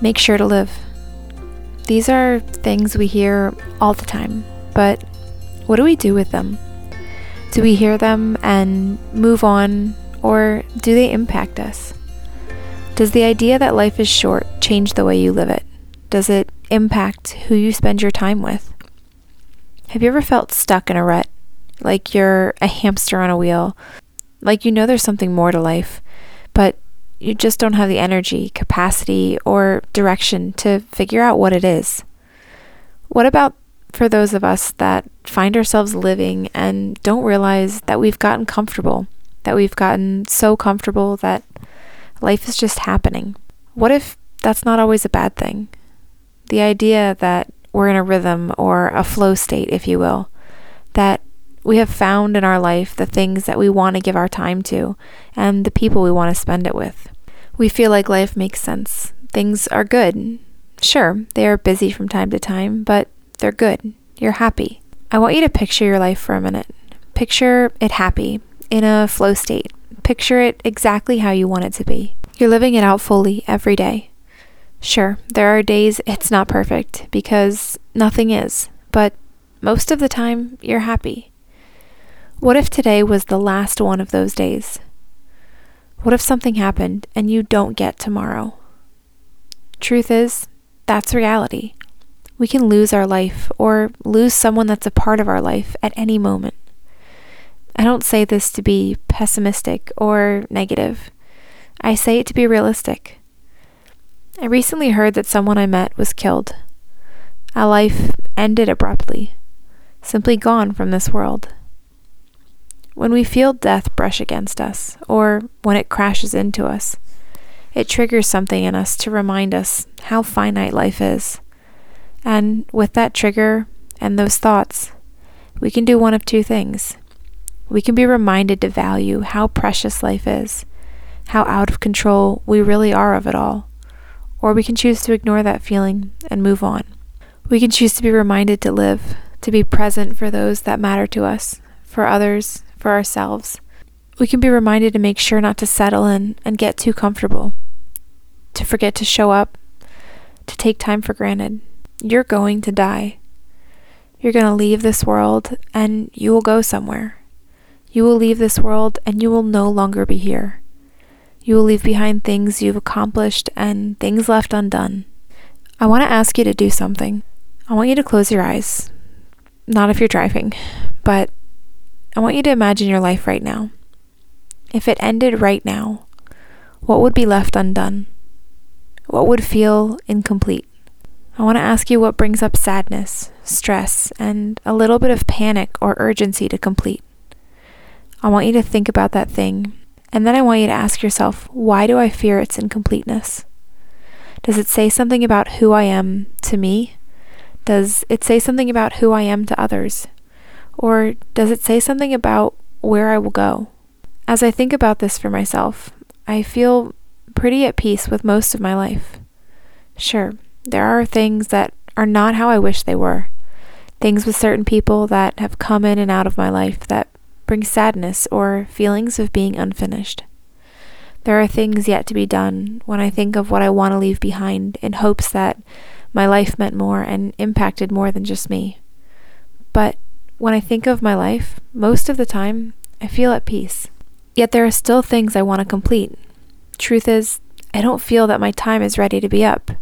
Make sure to live. These are things we hear all the time, but what do we do with them? Do we hear them and move on, or do they impact us? Does the idea that life is short change the way you live it? Does it impact who you spend your time with? Have you ever felt stuck in a rut, like you're a hamster on a wheel, like you know there's something more to life, but you just don't have the energy, capacity, or direction to figure out what it is. What about for those of us that find ourselves living and don't realize that we've gotten comfortable, that we've gotten so comfortable that life is just happening? What if that's not always a bad thing? The idea that we're in a rhythm or a flow state, if you will, that we have found in our life the things that we want to give our time to and the people we want to spend it with. We feel like life makes sense. Things are good. Sure, they are busy from time to time, but they're good. You're happy. I want you to picture your life for a minute. Picture it happy, in a flow state. Picture it exactly how you want it to be. You're living it out fully every day. Sure, there are days it's not perfect because nothing is, but most of the time you're happy. What if today was the last one of those days? What if something happened and you don't get tomorrow? Truth is, that's reality. We can lose our life or lose someone that's a part of our life at any moment. I don't say this to be pessimistic or negative. I say it to be realistic. I recently heard that someone I met was killed. A life ended abruptly, simply gone from this world. When we feel death brush against us, or when it crashes into us, it triggers something in us to remind us how finite life is. And with that trigger and those thoughts, we can do one of two things. We can be reminded to value how precious life is, how out of control we really are of it all, or we can choose to ignore that feeling and move on. We can choose to be reminded to live, to be present for those that matter to us, for others, for ourselves. We can be reminded to make sure not to settle in and get too comfortable, to forget to show up, to take time for granted. You're going to die. You're going to leave this world and you will go somewhere. You will leave this world and you will no longer be here. You will leave behind things you've accomplished and things left undone. I want to ask you to do something. I want you to close your eyes. Not if you're driving, but I want you to imagine your life right now. If it ended right now, what would be left undone? What would feel incomplete? I want to ask you what brings up sadness, stress, and a little bit of panic or urgency to complete. I want you to think about that thing, and then I want you to ask yourself, why do I fear its incompleteness? Does it say something about who I am to me? Does it say something about who I am to others? Or does it say something about where I will go? As I think about this for myself, I feel pretty at peace with most of my life. Sure, there are things that are not how I wish they were. Things with certain people that have come in and out of my life that bring sadness or feelings of being unfinished. There are things yet to be done when I think of what I want to leave behind in hopes that my life meant more and impacted more than just me. But when I think of my life, most of the time, I feel at peace. Yet there are still things I want to complete. Truth is, I don't feel that my time is ready to be up.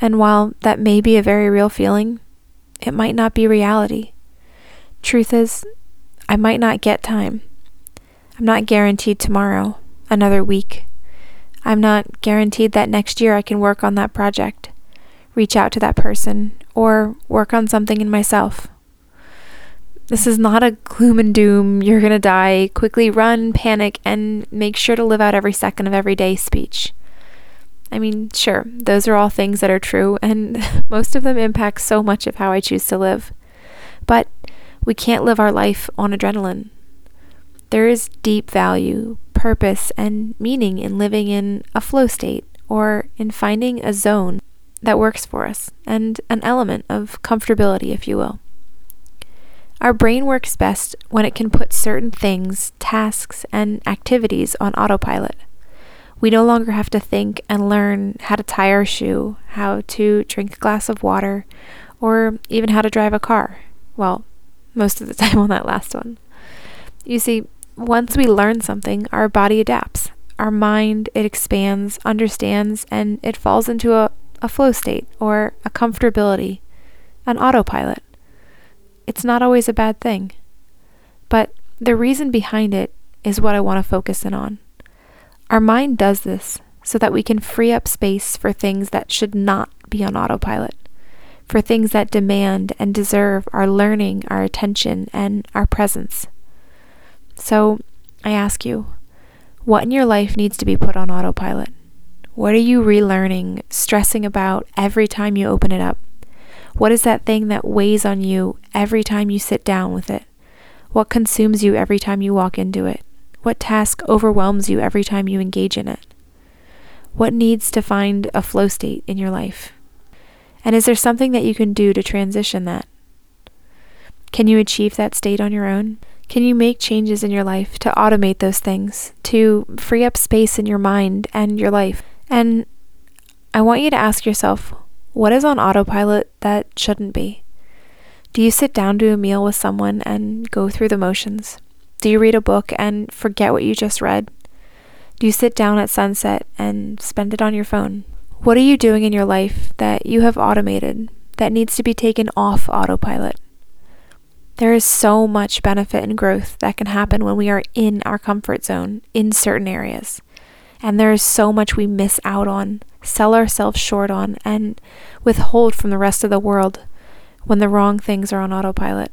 And while that may be a very real feeling, it might not be reality. Truth is, I might not get time. I'm not guaranteed tomorrow, another week. I'm not guaranteed that next year I can work on that project, reach out to that person, or work on something in myself. This is not a gloom and doom, you're gonna die, quickly run, panic, and make sure to live out every second of every day speech. I mean, sure, those are all things that are true, and most of them impact so much of how I choose to live. But we can't live our life on adrenaline. There is deep value, purpose, and meaning in living in a flow state or in finding a zone that works for us and an element of comfortability, if you will. Our brain works best when it can put certain things, tasks, and activities on autopilot. We no longer have to think and learn how to tie our shoe, how to drink a glass of water, or even how to drive a car. Well, most of the time on that last one. You see, once we learn something, our body adapts. Our mind, it expands, understands, and it falls into a, a flow state or a comfortability, an autopilot. It's not always a bad thing. But the reason behind it is what I want to focus in on. Our mind does this so that we can free up space for things that should not be on autopilot, for things that demand and deserve our learning, our attention, and our presence. So I ask you, what in your life needs to be put on autopilot? What are you relearning, stressing about every time you open it up? What is that thing that weighs on you every time you sit down with it? What consumes you every time you walk into it? What task overwhelms you every time you engage in it? What needs to find a flow state in your life? And is there something that you can do to transition that? Can you achieve that state on your own? Can you make changes in your life to automate those things, to free up space in your mind and your life? And I want you to ask yourself what is on autopilot that shouldn't be? Do you sit down to a meal with someone and go through the motions? Do you read a book and forget what you just read? Do you sit down at sunset and spend it on your phone? What are you doing in your life that you have automated that needs to be taken off autopilot? There is so much benefit and growth that can happen when we are in our comfort zone in certain areas. And there is so much we miss out on sell ourselves short on, and withhold from the rest of the world when the wrong things are on autopilot.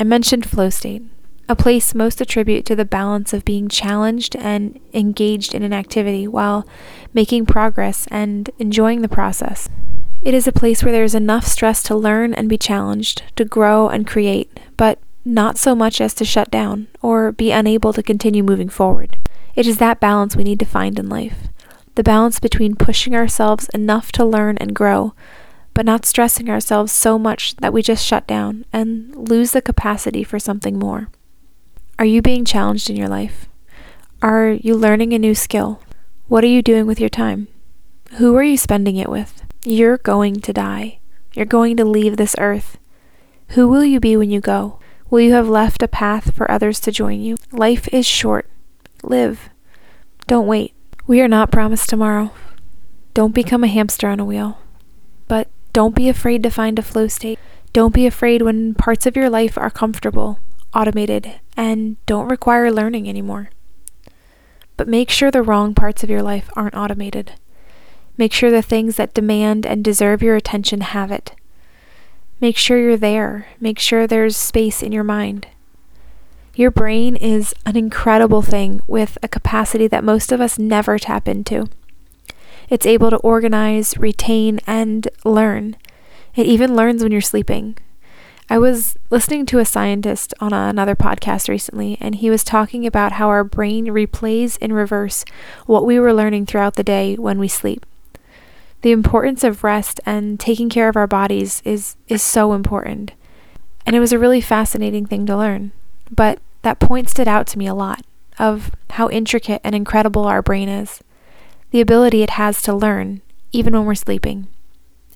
I mentioned flow state, a place most attribute to the balance of being challenged and engaged in an activity while making progress and enjoying the process. It is a place where there is enough stress to learn and be challenged, to grow and create, but not so much as to shut down or be unable to continue moving forward. It is that balance we need to find in life the balance between pushing ourselves enough to learn and grow, but not stressing ourselves so much that we just shut down and lose the capacity for something more. Are you being challenged in your life? Are you learning a new skill? What are you doing with your time? Who are you spending it with? You're going to die. You're going to leave this earth. Who will you be when you go? Will you have left a path for others to join you? Life is short. Live. Don't wait. We are not promised tomorrow. Don't become a hamster on a wheel. But don't be afraid to find a flow state. Don't be afraid when parts of your life are comfortable, automated, and don't require learning anymore. But make sure the wrong parts of your life aren't automated. Make sure the things that demand and deserve your attention have it. Make sure you're there. Make sure there's space in your mind. Your brain is an incredible thing with a capacity that most of us never tap into. It's able to organize, retain, and learn. It even learns when you're sleeping. I was listening to a scientist on another podcast recently, and he was talking about how our brain replays in reverse what we were learning throughout the day when we sleep. The importance of rest and taking care of our bodies is, is so important. And it was a really fascinating thing to learn. But that point stood out to me a lot of how intricate and incredible our brain is, the ability it has to learn even when we're sleeping.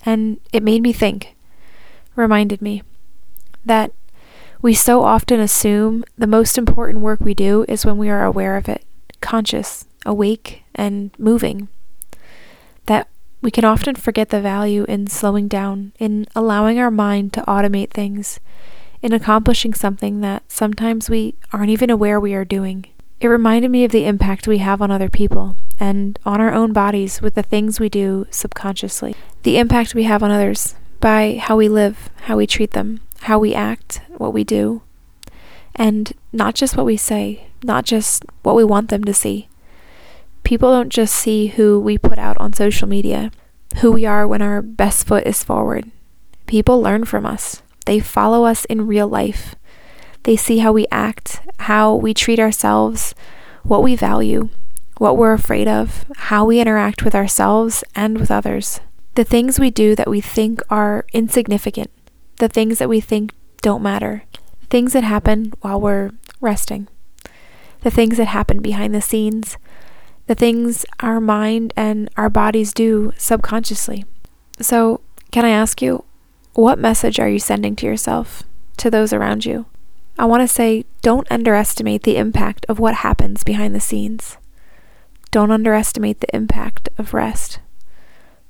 And it made me think, reminded me, that we so often assume the most important work we do is when we are aware of it, conscious, awake, and moving. That we can often forget the value in slowing down, in allowing our mind to automate things, in accomplishing something that sometimes we aren't even aware we are doing. It reminded me of the impact we have on other people and on our own bodies with the things we do subconsciously. The impact we have on others by how we live, how we treat them, how we act, what we do, and not just what we say, not just what we want them to see. people don't just see who we put out on social media, who we are when our best foot is forward. People learn from us, they follow us in real life. They see how we act, how we treat ourselves, what we value, what we're afraid of, how we interact with ourselves and with others. The things we do that we think are insignificant, the things that we think don't matter, things that happen while we're resting, the things that happen behind the scenes, the things our mind and our bodies do subconsciously. So, can I ask you, what message are you sending to yourself, to those around you? I want to say don't underestimate the impact of what happens behind the scenes. Don't underestimate the impact of rest.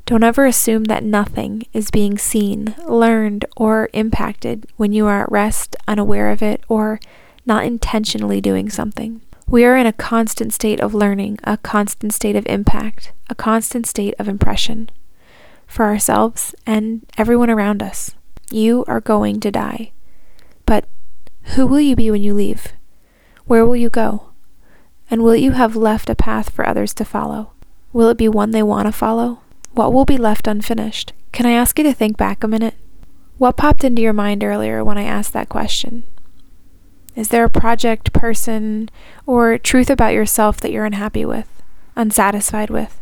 Don't ever assume that nothing is being seen, learned, or impacted when you are at rest, unaware of it, or not intentionally doing something. We are in a constant state of learning, a constant state of impact, a constant state of impression for ourselves and everyone around us. You are going to die. But who will you be when you leave? Where will you go? And will you have left a path for others to follow? Will it be one they want to follow? What will be left unfinished? Can I ask you to think back a minute? What popped into your mind earlier when I asked that question? Is there a project, person, or truth about yourself that you're unhappy with, unsatisfied with?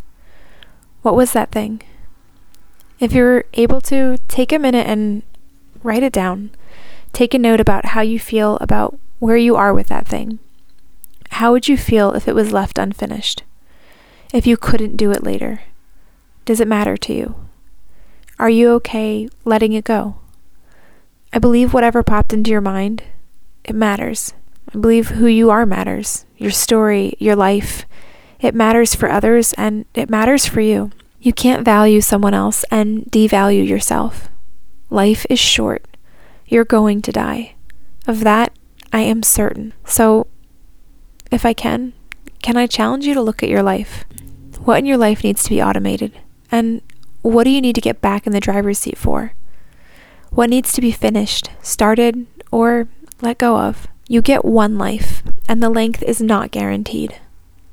What was that thing? If you're able to, take a minute and write it down. Take a note about how you feel about where you are with that thing. How would you feel if it was left unfinished? If you couldn't do it later? Does it matter to you? Are you okay letting it go? I believe whatever popped into your mind, it matters. I believe who you are matters. Your story, your life, it matters for others and it matters for you. You can't value someone else and devalue yourself. Life is short. You're going to die. Of that, I am certain. So, if I can, can I challenge you to look at your life? What in your life needs to be automated? And what do you need to get back in the driver's seat for? What needs to be finished, started, or let go of? You get one life, and the length is not guaranteed.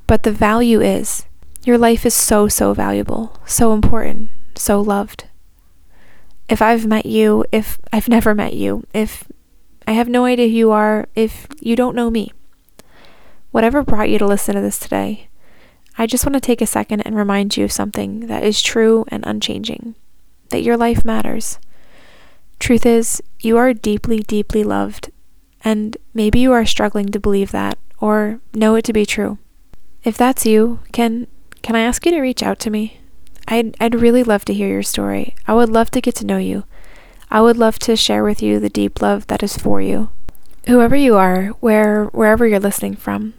But the value is. Your life is so, so valuable, so important, so loved. If I've met you, if I've never met you, if I have no idea who you are, if you don't know me, whatever brought you to listen to this today, I just want to take a second and remind you of something that is true and unchanging that your life matters. Truth is, you are deeply, deeply loved, and maybe you are struggling to believe that or know it to be true. If that's you, can can I ask you to reach out to me? I'd I'd really love to hear your story. I would love to get to know you. I would love to share with you the deep love that is for you. Whoever you are, where wherever you're listening from,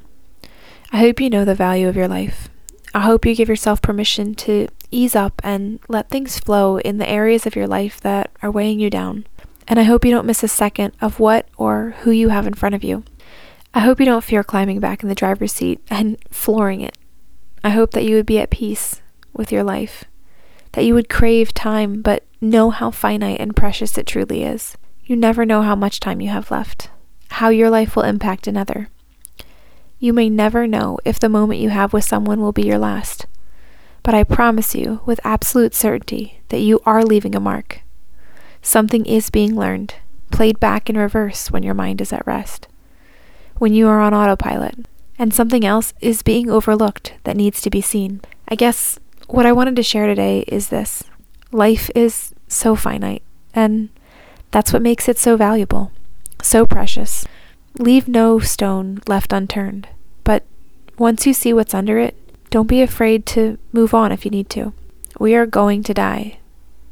I hope you know the value of your life. I hope you give yourself permission to ease up and let things flow in the areas of your life that are weighing you down. And I hope you don't miss a second of what or who you have in front of you. I hope you don't fear climbing back in the driver's seat and flooring it. I hope that you would be at peace with your life, that you would crave time but know how finite and precious it truly is. You never know how much time you have left, how your life will impact another. You may never know if the moment you have with someone will be your last. But I promise you, with absolute certainty, that you are leaving a mark. Something is being learned, played back in reverse when your mind is at rest, when you are on autopilot, and something else is being overlooked that needs to be seen. I guess what I wanted to share today is this life is so finite, and that's what makes it so valuable, so precious. Leave no stone left unturned. But once you see what's under it, don't be afraid to move on if you need to. We are going to die,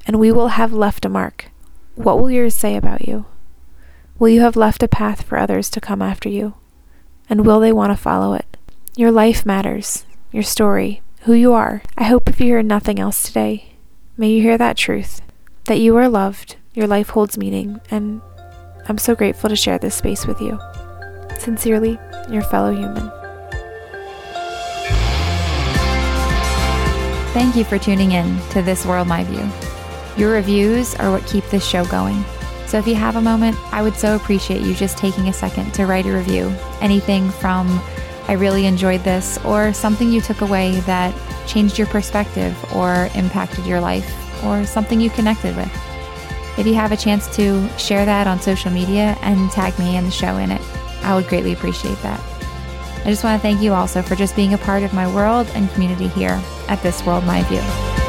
and we will have left a mark. What will yours say about you? Will you have left a path for others to come after you? And will they want to follow it? Your life matters, your story, who you are. I hope if you hear nothing else today, may you hear that truth that you are loved, your life holds meaning, and I'm so grateful to share this space with you. Sincerely, your fellow human. Thank you for tuning in to This World My View. Your reviews are what keep this show going. So if you have a moment, I would so appreciate you just taking a second to write a review. Anything from I really enjoyed this, or something you took away that changed your perspective or impacted your life, or something you connected with. If you have a chance to share that on social media and tag me and the show in it, I would greatly appreciate that. I just want to thank you also for just being a part of my world and community here at This World My View.